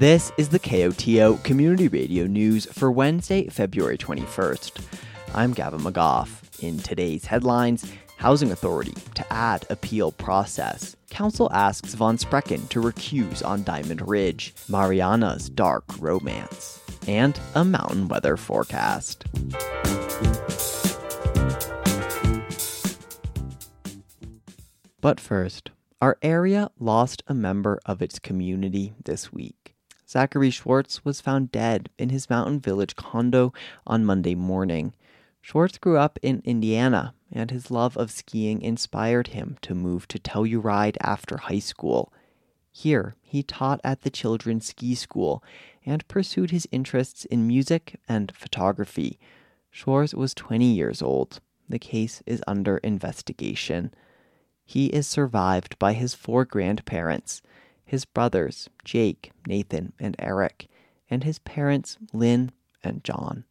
This is the KOTO Community Radio News for Wednesday, February 21st. I'm Gavin McGough. In today's headlines, Housing Authority to add appeal process. Council asks Von Sprecken to recuse on Diamond Ridge. Mariana's dark romance. And a mountain weather forecast. But first, our area lost a member of its community this week. Zachary Schwartz was found dead in his Mountain Village condo on Monday morning. Schwartz grew up in Indiana, and his love of skiing inspired him to move to Telluride after high school. Here, he taught at the children's ski school and pursued his interests in music and photography. Schwartz was 20 years old. The case is under investigation. He is survived by his four grandparents, his brothers, Jake, Nathan, and Eric, and his parents, Lynn and John.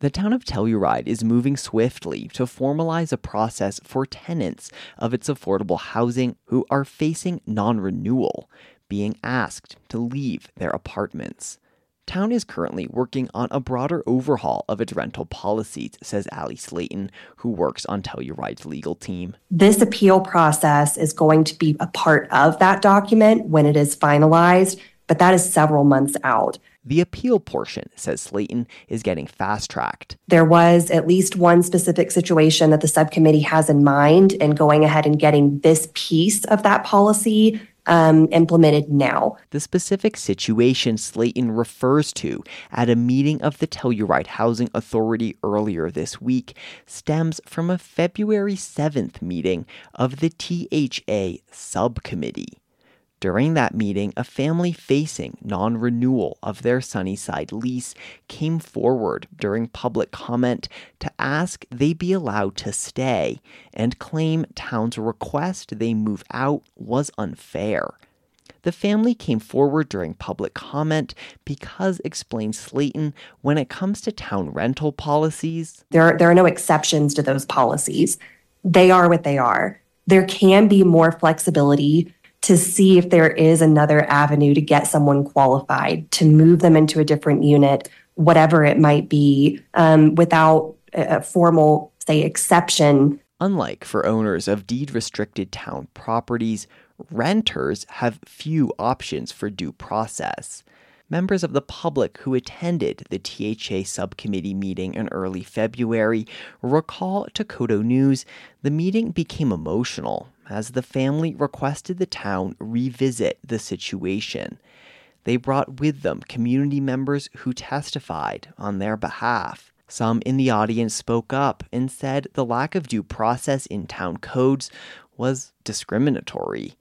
The town of Telluride is moving swiftly to formalize a process for tenants of its affordable housing who are facing non renewal, being asked to leave their apartments. Town is currently working on a broader overhaul of its rental policies, says Allie Slayton, who works on Telluride's legal team. This appeal process is going to be a part of that document when it is finalized, but that is several months out. The appeal portion, says Slayton, is getting fast tracked. There was at least one specific situation that the subcommittee has in mind and going ahead and getting this piece of that policy um, implemented now. The specific situation Slayton refers to at a meeting of the Telluride Housing Authority earlier this week stems from a February 7th meeting of the THA subcommittee. During that meeting, a family facing non renewal of their Sunnyside lease came forward during public comment to ask they be allowed to stay and claim town's request they move out was unfair. The family came forward during public comment because, explained Slayton, when it comes to town rental policies, there, there are no exceptions to those policies. They are what they are. There can be more flexibility to see if there is another avenue to get someone qualified, to move them into a different unit, whatever it might be, um, without a formal, say, exception. Unlike for owners of deed restricted town properties, renters have few options for due process. Members of the public who attended the THA subcommittee meeting in early February recall to KOTO News the meeting became emotional as the family requested the town revisit the situation. They brought with them community members who testified on their behalf. Some in the audience spoke up and said the lack of due process in town codes was discriminatory.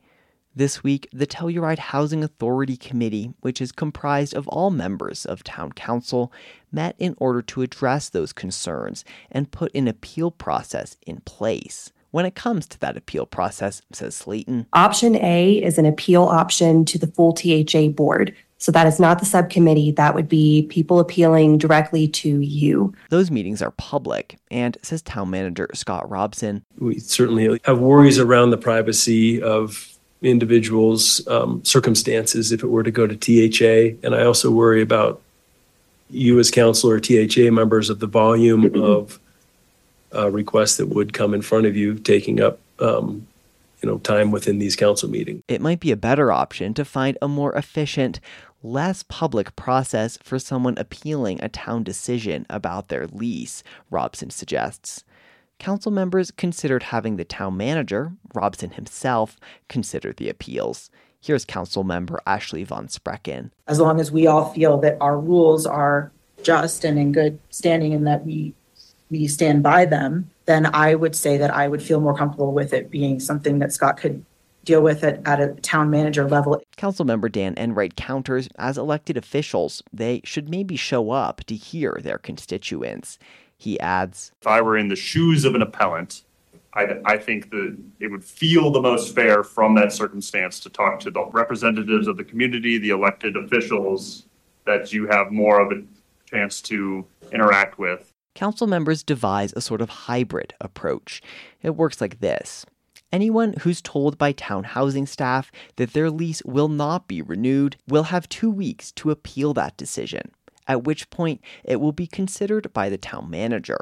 This week, the Telluride Housing Authority Committee, which is comprised of all members of Town Council, met in order to address those concerns and put an appeal process in place. When it comes to that appeal process, says Slayton, Option A is an appeal option to the full THA board. So that is not the subcommittee. That would be people appealing directly to you. Those meetings are public, and says town manager Scott Robson. We certainly have worries around the privacy of individuals' um, circumstances if it were to go to THA. And I also worry about you as council or THA members of the volume of uh, requests that would come in front of you, taking up um, you know time within these council meetings. It might be a better option to find a more efficient, less public process for someone appealing a town decision about their lease, Robson suggests. Council members considered having the town manager, Robson himself, consider the appeals. Here's Council member Ashley Von Sprecken. As long as we all feel that our rules are just and in good standing and that we we stand by them, then I would say that I would feel more comfortable with it being something that Scott could deal with it at a town manager level. Councilmember Dan Enright counters as elected officials, they should maybe show up to hear their constituents. He adds If I were in the shoes of an appellant, I, I think that it would feel the most fair from that circumstance to talk to the representatives of the community, the elected officials that you have more of a chance to interact with council members devise a sort of hybrid approach. It works like this Anyone who's told by town housing staff that their lease will not be renewed will have two weeks to appeal that decision, at which point it will be considered by the town manager.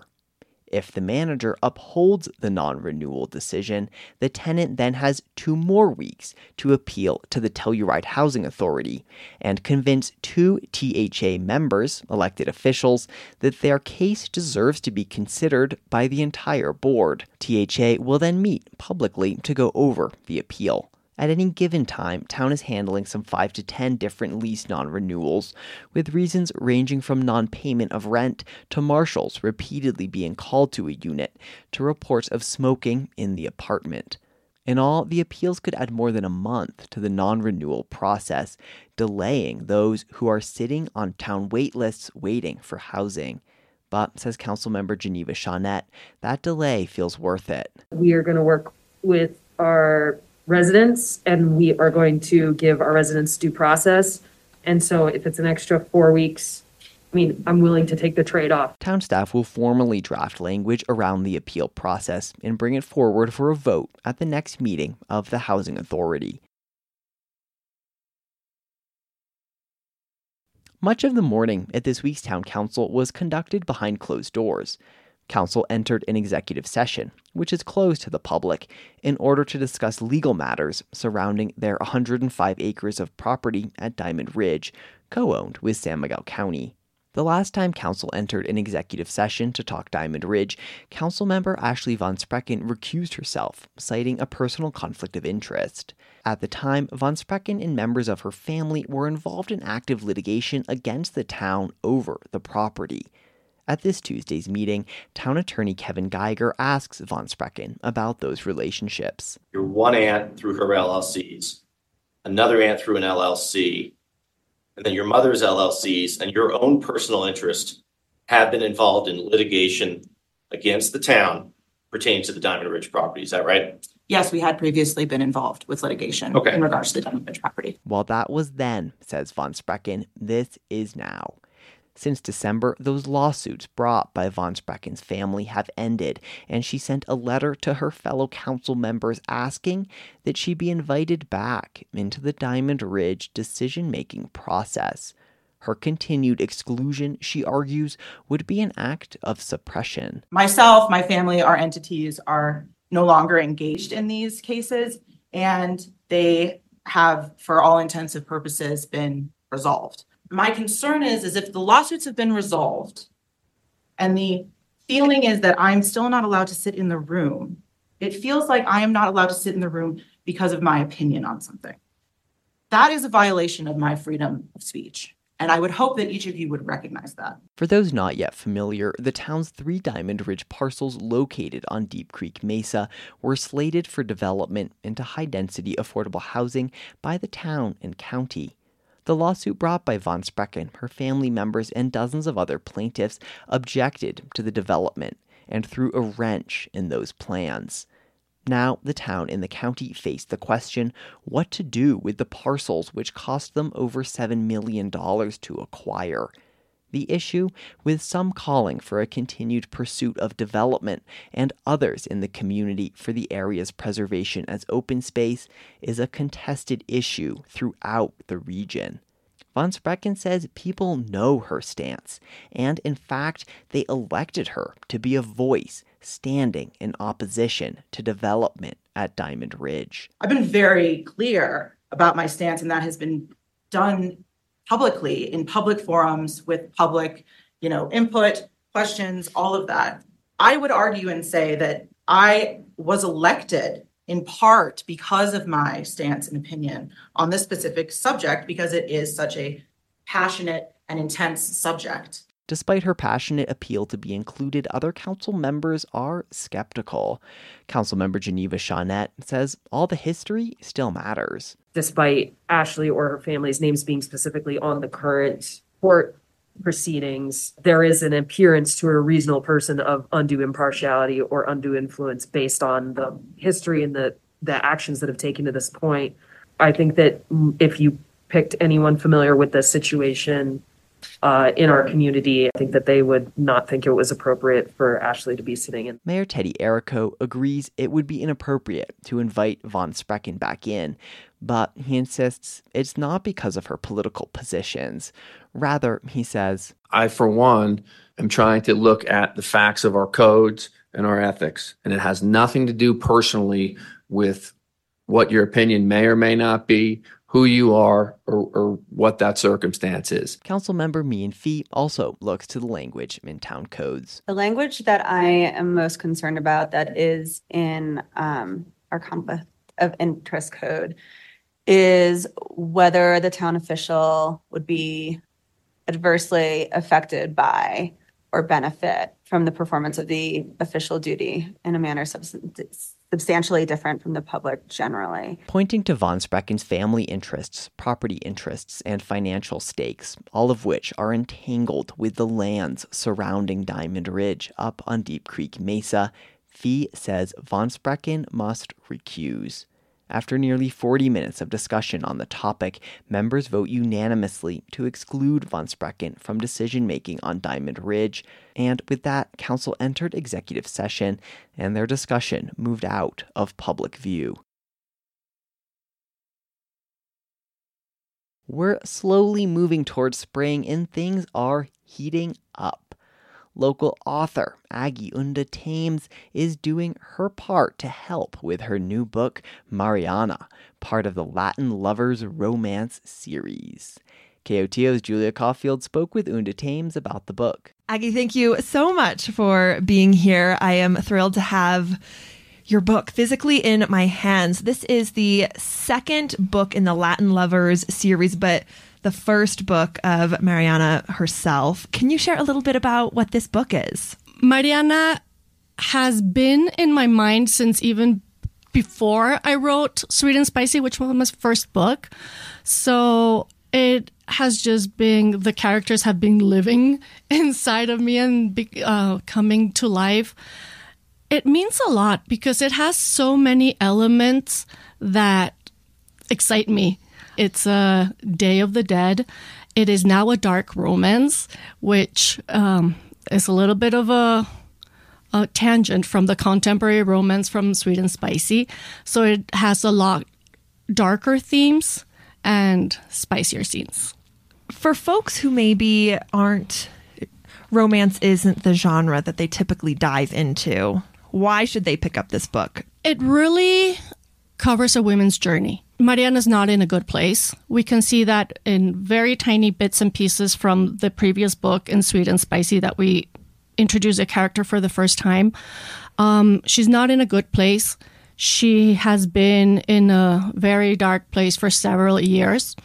If the manager upholds the non renewal decision, the tenant then has two more weeks to appeal to the Telluride Housing Authority and convince two THA members, elected officials, that their case deserves to be considered by the entire board. THA will then meet publicly to go over the appeal. At any given time, town is handling some 5 to 10 different lease non-renewals, with reasons ranging from non-payment of rent to marshals repeatedly being called to a unit to reports of smoking in the apartment. In all, the appeals could add more than a month to the non-renewal process, delaying those who are sitting on town wait lists waiting for housing. But, says Councilmember Geneva Shaunette, that delay feels worth it. We are going to work with our residents and we are going to give our residents due process. And so if it's an extra four weeks, I mean, I'm willing to take the trade off. Town staff will formally draft language around the appeal process and bring it forward for a vote at the next meeting of the Housing Authority. Much of the morning at this week's town council was conducted behind closed doors. Council entered an executive session, which is closed to the public, in order to discuss legal matters surrounding their 105 acres of property at Diamond Ridge, co owned with San Miguel County. The last time Council entered an executive session to talk Diamond Ridge, Council member Ashley Von Sprecken recused herself, citing a personal conflict of interest. At the time, Von Sprecken and members of her family were involved in active litigation against the town over the property. At this Tuesday's meeting, town attorney Kevin Geiger asks Von Sprecken about those relationships. Your one aunt through her LLCs, another aunt through an LLC, and then your mother's LLCs and your own personal interest have been involved in litigation against the town pertaining to the Diamond Ridge property. Is that right? Yes, we had previously been involved with litigation Okay. in regards to the Diamond Ridge property. While that was then, says Von Sprecken, this is now. Since December, those lawsuits brought by Von Sprecken's family have ended, and she sent a letter to her fellow council members asking that she be invited back into the Diamond Ridge decision making process. Her continued exclusion, she argues, would be an act of suppression. myself, my family, our entities are no longer engaged in these cases and they have, for all intents and purposes, been resolved. My concern is, is if the lawsuits have been resolved and the feeling is that I'm still not allowed to sit in the room, it feels like I am not allowed to sit in the room because of my opinion on something. That is a violation of my freedom of speech. And I would hope that each of you would recognize that. For those not yet familiar, the town's three Diamond Ridge parcels located on Deep Creek Mesa were slated for development into high density affordable housing by the town and county. The lawsuit brought by Von Sprecken, her family members, and dozens of other plaintiffs objected to the development and threw a wrench in those plans. Now, the town and the county faced the question what to do with the parcels which cost them over $7 million to acquire. The issue, with some calling for a continued pursuit of development and others in the community for the area's preservation as open space, is a contested issue throughout the region. Von Sprecken says people know her stance, and in fact, they elected her to be a voice standing in opposition to development at Diamond Ridge. I've been very clear about my stance, and that has been done publicly in public forums with public, you know, input, questions, all of that. I would argue and say that I was elected in part because of my stance and opinion on this specific subject because it is such a passionate and intense subject. Despite her passionate appeal to be included, other council members are skeptical. Councilmember Geneva Shaunette says all the history still matters. Despite Ashley or her family's names being specifically on the current court proceedings, there is an appearance to a reasonable person of undue impartiality or undue influence based on the history and the, the actions that have taken to this point. I think that if you picked anyone familiar with this situation, uh, in our community. I think that they would not think it was appropriate for Ashley to be sitting in. Mayor Teddy Errico agrees it would be inappropriate to invite von Sprecken back in, but he insists it's not because of her political positions. Rather, he says, I, for one, am trying to look at the facts of our codes and our ethics, and it has nothing to do personally with what your opinion may or may not be, who you are, or, or what that circumstance is. Councilmember Meehan Fee also looks to the language in town codes. The language that I am most concerned about that is in um, our conflict of interest code is whether the town official would be adversely affected by or benefit from the performance of the official duty in a manner subs- substantially different from the public generally. Pointing to von Sprecken's family interests, property interests, and financial stakes, all of which are entangled with the lands surrounding Diamond Ridge up on Deep Creek Mesa, Fee says von Sprecken must recuse. After nearly 40 minutes of discussion on the topic, members vote unanimously to exclude von Sprecken from decision making on Diamond Ridge, and with that, council entered executive session and their discussion moved out of public view. We're slowly moving towards spring and things are heating up. Local author Aggie Unda Thames is doing her part to help with her new book, Mariana, part of the Latin Lovers Romance series. KOTO's Julia Caulfield spoke with Unda Thames about the book. Aggie, thank you so much for being here. I am thrilled to have your book physically in my hands. This is the second book in the Latin Lovers series, but the first book of Mariana herself. Can you share a little bit about what this book is? Mariana has been in my mind since even before I wrote Sweet and Spicy, which was my first book. So it has just been the characters have been living inside of me and be, uh, coming to life. It means a lot because it has so many elements that excite me. It's a Day of the Dead. It is now a dark romance, which um, is a little bit of a, a tangent from the contemporary romance from Sweet and Spicy. So it has a lot darker themes and spicier scenes. For folks who maybe aren't, romance isn't the genre that they typically dive into, why should they pick up this book? It really covers a woman's journey. Mariana's not in a good place. We can see that in very tiny bits and pieces from the previous book in Sweet and Spicy that we introduce a character for the first time. Um, she's not in a good place. She has been in a very dark place for several years,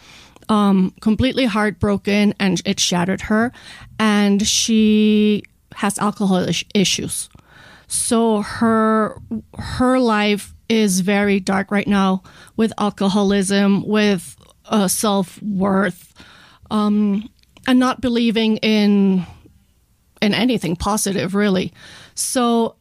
um, completely heartbroken, and it shattered her. And she has alcohol issues. So her her life is very dark right now with alcoholism, with uh, self worth, um, and not believing in in anything positive, really. So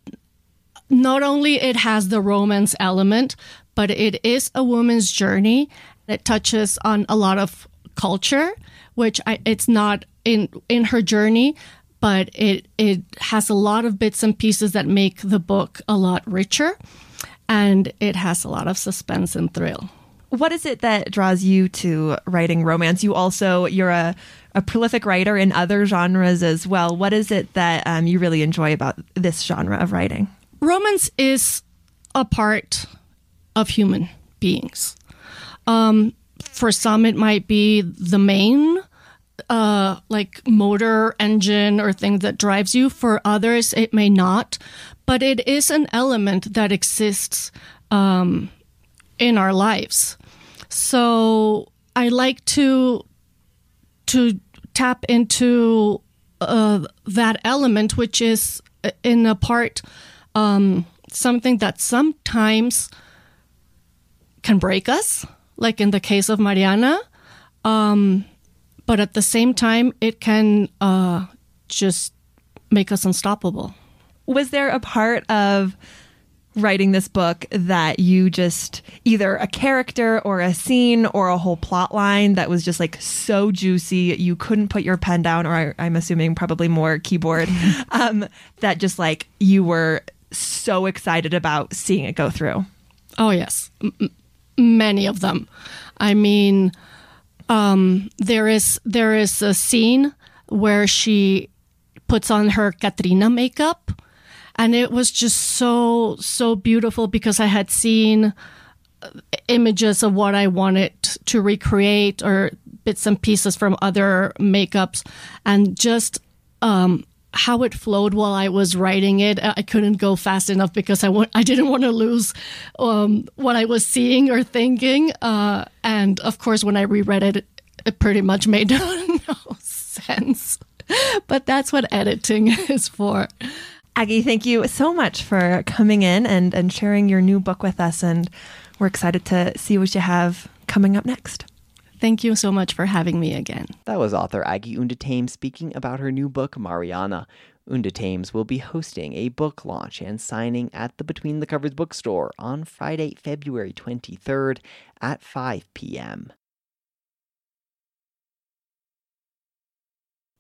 not only it has the romance element, but it is a woman's journey that touches on a lot of culture, which I, it's not in in her journey, but it it has a lot of bits and pieces that make the book a lot richer and it has a lot of suspense and thrill. What is it that draws you to writing romance? You also you're a, a prolific writer in other genres as well. What is it that um, you really enjoy about this genre of writing? Romance is a part of human beings. Um, for some, it might be the main uh, like motor engine or thing that drives you. For others, it may not but it is an element that exists um, in our lives. So I like to to tap into uh, that element, which is uh, in a part um, something that sometimes can break us, like in the case of Mariana. Um, but at the same time, it can uh, just make us unstoppable was there a part of writing this book that you just either a character or a scene or a whole plot line that was just like so juicy you couldn't put your pen down, or I, am assuming probably more keyboard, um, that just like you were so excited about seeing it go through? Oh, yes. M- many of them. I mean, um, there is there is a scene where she puts on her Catrina makeup, and it was just so so beautiful because I had seen uh, images of what I wanted to recreate or bits and pieces from other makeups, and just um, how it flowed while I was writing it. I couldn't go fast enough because I want I didn't want to lose um, what I was seeing or thinking. Uh, and of course, when I reread it, it pretty much made no sense. But that's what editing is for. Aggie, thank you so much for coming in and, and sharing your new book with us. And we're excited to see what you have coming up next. Thank you so much for having me again. That was author Aggie Undeteim speaking about her new book, Mariana. Undeteims will be hosting a book launch and signing at the Between the Covers bookstore on Friday, February 23rd at 5 p.m.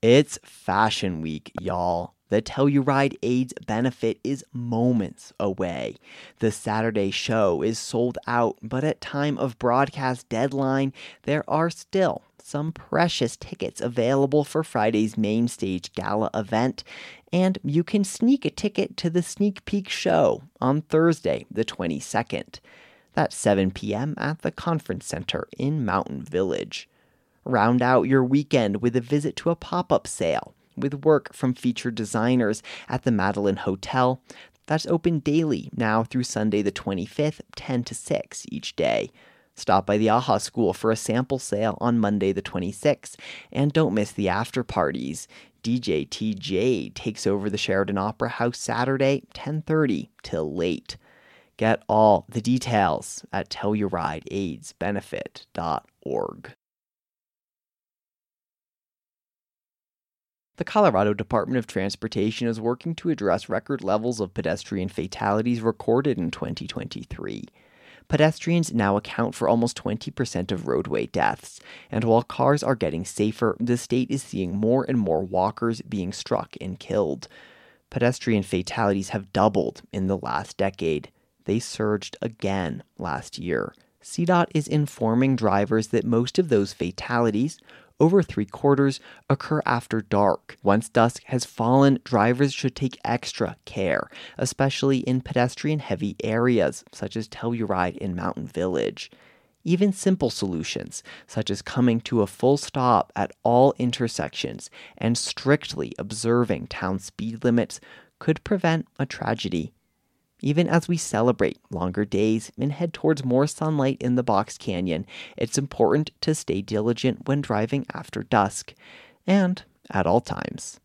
It's Fashion Week, y'all. The Telluride AIDS benefit is moments away. The Saturday show is sold out, but at time of broadcast deadline, there are still some precious tickets available for Friday's main stage gala event, and you can sneak a ticket to the sneak peek show on Thursday, the 22nd. That's 7 p.m. at the Conference Center in Mountain Village. Round out your weekend with a visit to a pop up sale with work from featured designers at the Madeline Hotel. That's open daily now through Sunday the 25th, 10 to 6 each day. Stop by the AHA School for a sample sale on Monday the 26th, and don't miss the after parties. DJ TJ takes over the Sheridan Opera House Saturday, 10:30 till late. Get all the details at tellurideaidsbenefit.org. The Colorado Department of Transportation is working to address record levels of pedestrian fatalities recorded in 2023. Pedestrians now account for almost 20% of roadway deaths, and while cars are getting safer, the state is seeing more and more walkers being struck and killed. Pedestrian fatalities have doubled in the last decade. They surged again last year. CDOT is informing drivers that most of those fatalities over three quarters occur after dark. Once dusk has fallen, drivers should take extra care, especially in pedestrian heavy areas such as Telluride and Mountain Village. Even simple solutions, such as coming to a full stop at all intersections and strictly observing town speed limits, could prevent a tragedy even as we celebrate longer days and head towards more sunlight in the Box Canyon, it's important to stay diligent when driving after dusk and at all times.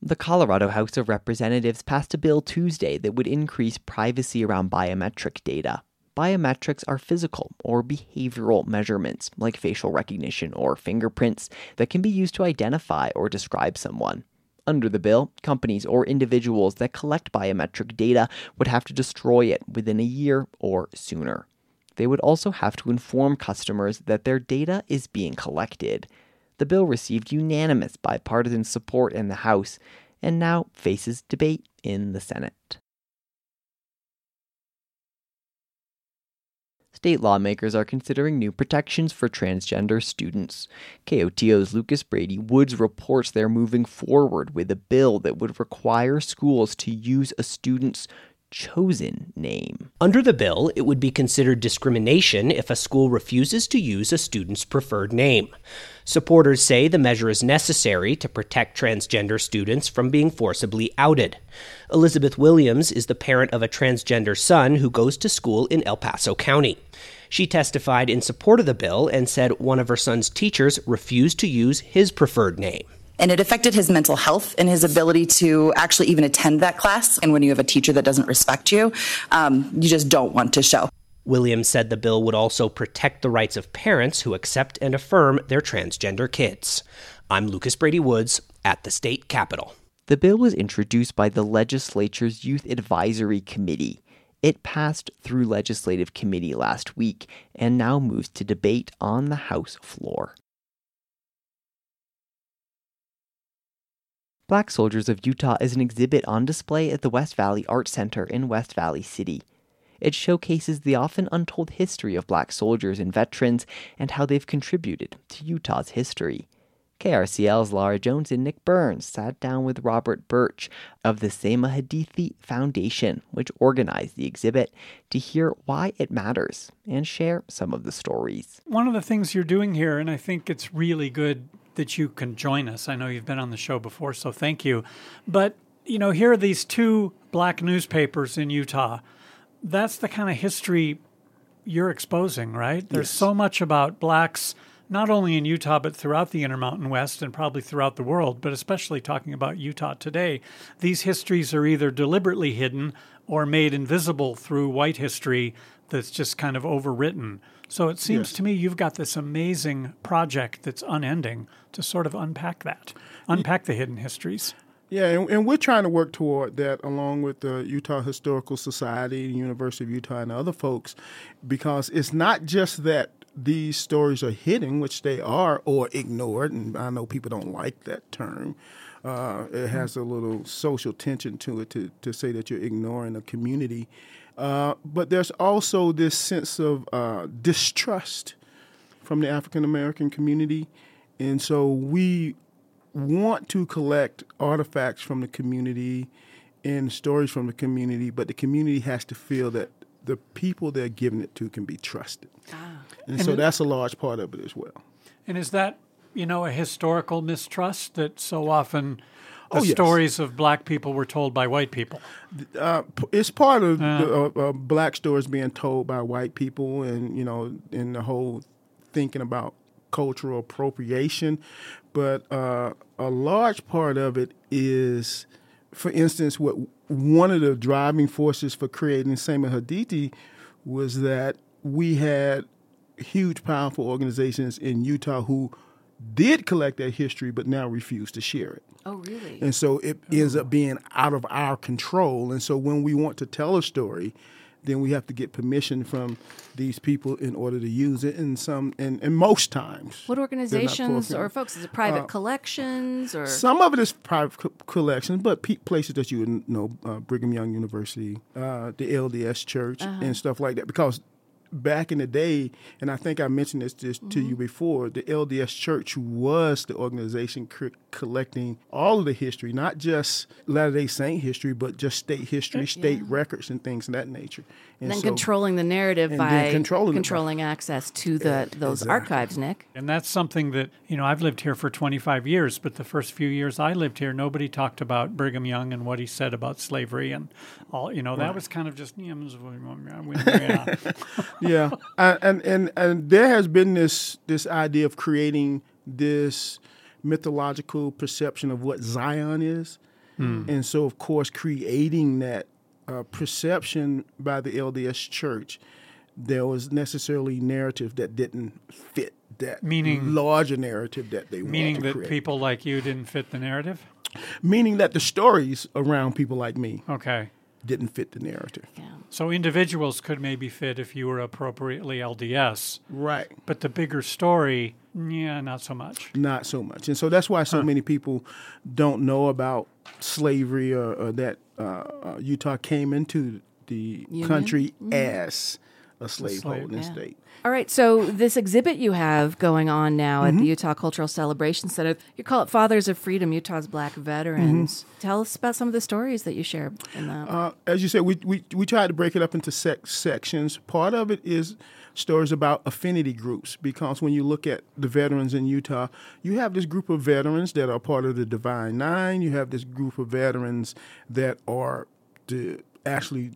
The Colorado House of Representatives passed a bill Tuesday that would increase privacy around biometric data. Biometrics are physical or behavioral measurements, like facial recognition or fingerprints, that can be used to identify or describe someone. Under the bill, companies or individuals that collect biometric data would have to destroy it within a year or sooner. They would also have to inform customers that their data is being collected. The bill received unanimous bipartisan support in the House and now faces debate in the Senate. State lawmakers are considering new protections for transgender students. KOTO's Lucas Brady Woods reports they're moving forward with a bill that would require schools to use a student's chosen name. Under the bill, it would be considered discrimination if a school refuses to use a student's preferred name. Supporters say the measure is necessary to protect transgender students from being forcibly outed. Elizabeth Williams is the parent of a transgender son who goes to school in El Paso County. She testified in support of the bill and said one of her son's teachers refused to use his preferred name. And it affected his mental health and his ability to actually even attend that class. And when you have a teacher that doesn't respect you, um, you just don't want to show. Williams said the bill would also protect the rights of parents who accept and affirm their transgender kids. I'm Lucas Brady Woods at the state capitol. The bill was introduced by the legislature's Youth Advisory Committee. It passed through legislative committee last week and now moves to debate on the House floor. Black Soldiers of Utah is an exhibit on display at the West Valley Art Center in West Valley City. It showcases the often untold history of black soldiers and veterans and how they've contributed to Utah's history. KRCL's Laura Jones and Nick Burns sat down with Robert Burch of the Sema Hadithi Foundation, which organized the exhibit, to hear why it matters and share some of the stories. One of the things you're doing here, and I think it's really good that you can join us. I know you've been on the show before, so thank you. But, you know, here are these two black newspapers in Utah. That's the kind of history you're exposing, right? There's Yes. so much about blacks, not only in Utah, but throughout the Intermountain West and probably throughout the world, but especially talking about Utah today. These histories are either deliberately hidden or made invisible through white history that's just kind of overwritten. So it seems Yes. to me you've got this amazing project that's unending to sort of unpack that, unpack the hidden histories. Yeah, and, and we're trying to work toward that along with the Utah Historical Society, the University of Utah, and other folks, because it's not just that these stories are hidden, which they are, or ignored, and I know people don't like that term. Uh, it has a little social tension to it to, to say that you're ignoring a community. Uh, but there's also this sense of uh, distrust from the African American community. And so we want to collect artifacts from the community and stories from the community, but the community has to feel that the people they're giving it to can be trusted. And, And so it- that's a large part of it as well. And is that, you know, a historical mistrust that so often the Oh, yes. stories of black people were told by white people? Uh, it's part of the, uh, uh, black stories being told by white people, and you know, in the whole thinking about cultural appropriation. But uh, a large part of it is, for instance, what one of the driving forces for creating Sema Hadithi was that we had huge, powerful organizations in Utah who did collect that history, but now refuse to share it. Oh, really? And so it ends up being out of our control. And so when we want to tell a story, then we have to get permission from these people in order to use it. And some, and, and most times, What organizations or folks? Is it private Uh, collections or? Some of it is private co- collections, but pe- places that you would know, uh, Brigham Young University, uh, the LDS Church, Uh-huh. and stuff like that. Because back in the day, and I think I mentioned this to Mm-hmm. you before, the LDS Church was the organization c- collecting all of the history, not just Latter Day Saint history, but just state history, state records, and things of that nature. And then so- controlling the narrative by controlling controlling access to the those exactly. archives, Nick. And that's something that, you know, I've lived here for 25 years, but the first few years I lived here, nobody talked about Brigham Young and what he said about slavery and all, you know, that Right. was kind of just, yeah, yeah. yeah, and, and and and there has been this this idea of creating this mythological perception of what Zion is, Hmm. and so of course creating that uh, perception by the LDS Church, there was necessarily narrative that didn't fit that Meaning- larger narrative that they Meaning wanted to that create. people like you didn't fit the narrative? meaning that the stories around people like me Okay. didn't fit the narrative. So individuals could maybe fit if you were appropriately LDS. Right. But the bigger story, yeah, not so much. Not so much. And so that's why so many people don't know about slavery or, or that uh, uh, Utah came into the Union? country Mhm. as a slaveholding Yeah. state. All right, so this exhibit you have going on now at the Mhm. Utah Cultural Celebration Center, you call it Fathers of Freedom, Utah's Black Veterans. Tell us about some of the stories that you share in that. Uh, as you said, we, we, we tried to break it up into sec- sections. Part of it is stories about affinity groups because when you look at the veterans in Utah, you have this group of veterans that are part of the Divine Nine. You have this group of veterans that are the actually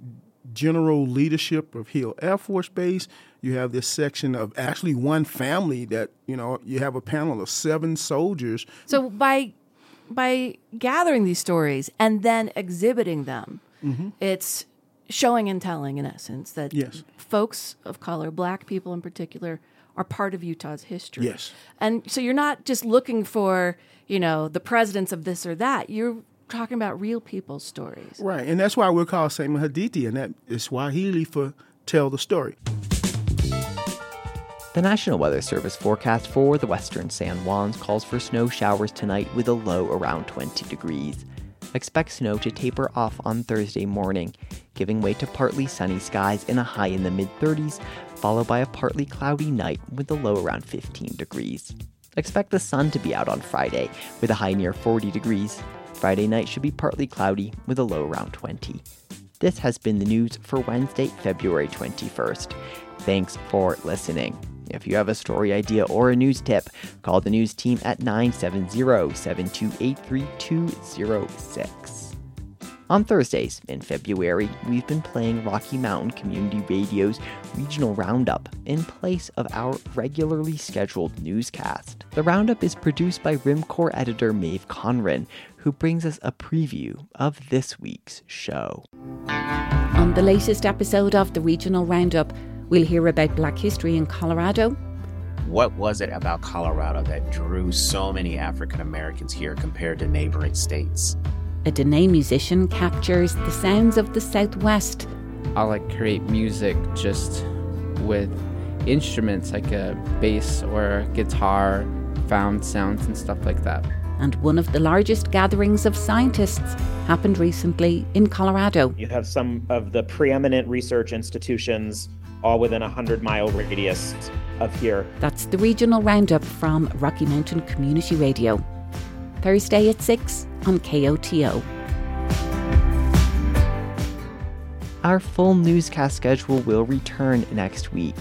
general leadership of Hill Air Force Base. You have this section of actually one family that, you know, you have a panel of seven soldiers So by by gathering these stories and then exhibiting them, Mhm. it's showing and telling in essence that Yes. folks of color, black people in particular, are part of Utah's history. Yes. And so you're not just looking for, you know, the presidents of this or that. You're talking about real people's stories. Right, and that's why we're called Sema Hadithi, and that is Swahili for tell the story. The National Weather Service forecast for the western San Juans calls for snow showers tonight with a low around 20 degrees. Expect snow to taper off on Thursday morning, giving way to partly sunny skies and a high in the mid 30s, followed by a partly cloudy night with a low around 15 degrees. Expect the sun to be out on Friday with a high near 40 degrees. Friday night should be partly cloudy with a low around 20. This has been the news for Wednesday, February 21st. Thanks for listening. If you have a story idea or a news tip, call the news team at 970 728 3206. On Thursdays in February, we've been playing Rocky Mountain Community Radio's regional roundup in place of our regularly scheduled newscast. The roundup is produced by Rimcore editor Maeve Conran, who brings us a preview of this week's show. On the latest episode of the regional roundup, we'll hear about Black history in Colorado. What was it about Colorado that drew so many African Americans here compared to neighboring states? A Dene musician captures the sounds of the Southwest. I like create music just with instruments like a bass or a guitar, found sounds and stuff like that. And one of the largest gatherings of scientists happened recently in Colorado. You have some of the preeminent research institutions all within a 100 mile radius of here. That's the regional roundup from Rocky Mountain Community Radio. Thursday at 6 on KOTO. Our full newscast schedule will return next week.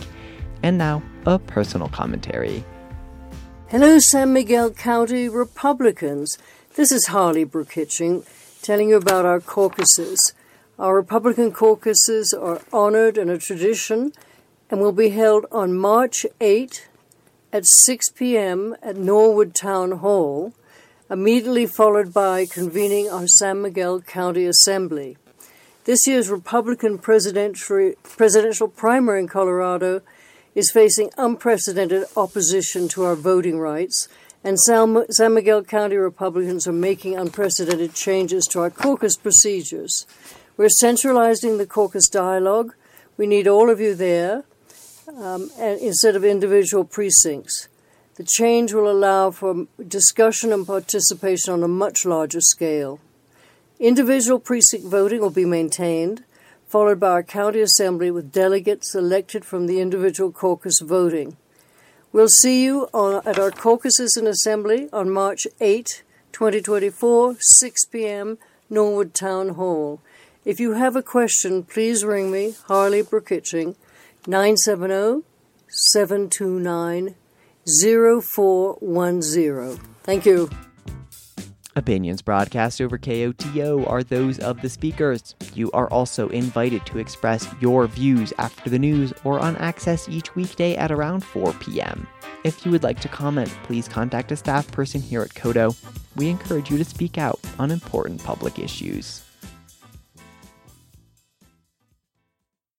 And now, a personal commentary. Hello, San Miguel County Republicans. This is Harley Brooke-Hitching telling you about our caucuses. Our Republican caucuses are honored in a tradition and will be held on March 8 at 6 p.m. at Norwood Town Hall, immediately followed by convening our San Miguel County Assembly. This year's Republican presidential, primary in Colorado is facing unprecedented opposition to our voting rights, and San Miguel County Republicans are making unprecedented changes to our caucus procedures. We're centralizing the caucus dialogue. We need all of you there um, instead of individual precincts. The change will allow for discussion and participation on a much larger scale. Individual precinct voting will be maintained, followed by our county assembly with delegates elected from the individual caucus voting. We'll see you on, at our caucuses and assembly on March 8, 2024, 6 p.m., Norwood Town Hall. If you have a question, please ring me, Harley Brooke-Hitching, 970 729 0410. Thank you. Opinions broadcast over KOTO are those of the speakers. You are also invited to express your views after the news or on Access each weekday at around 4 p.m. If you would like to comment, please contact a staff person here at KOTO. We encourage you to speak out on important public issues.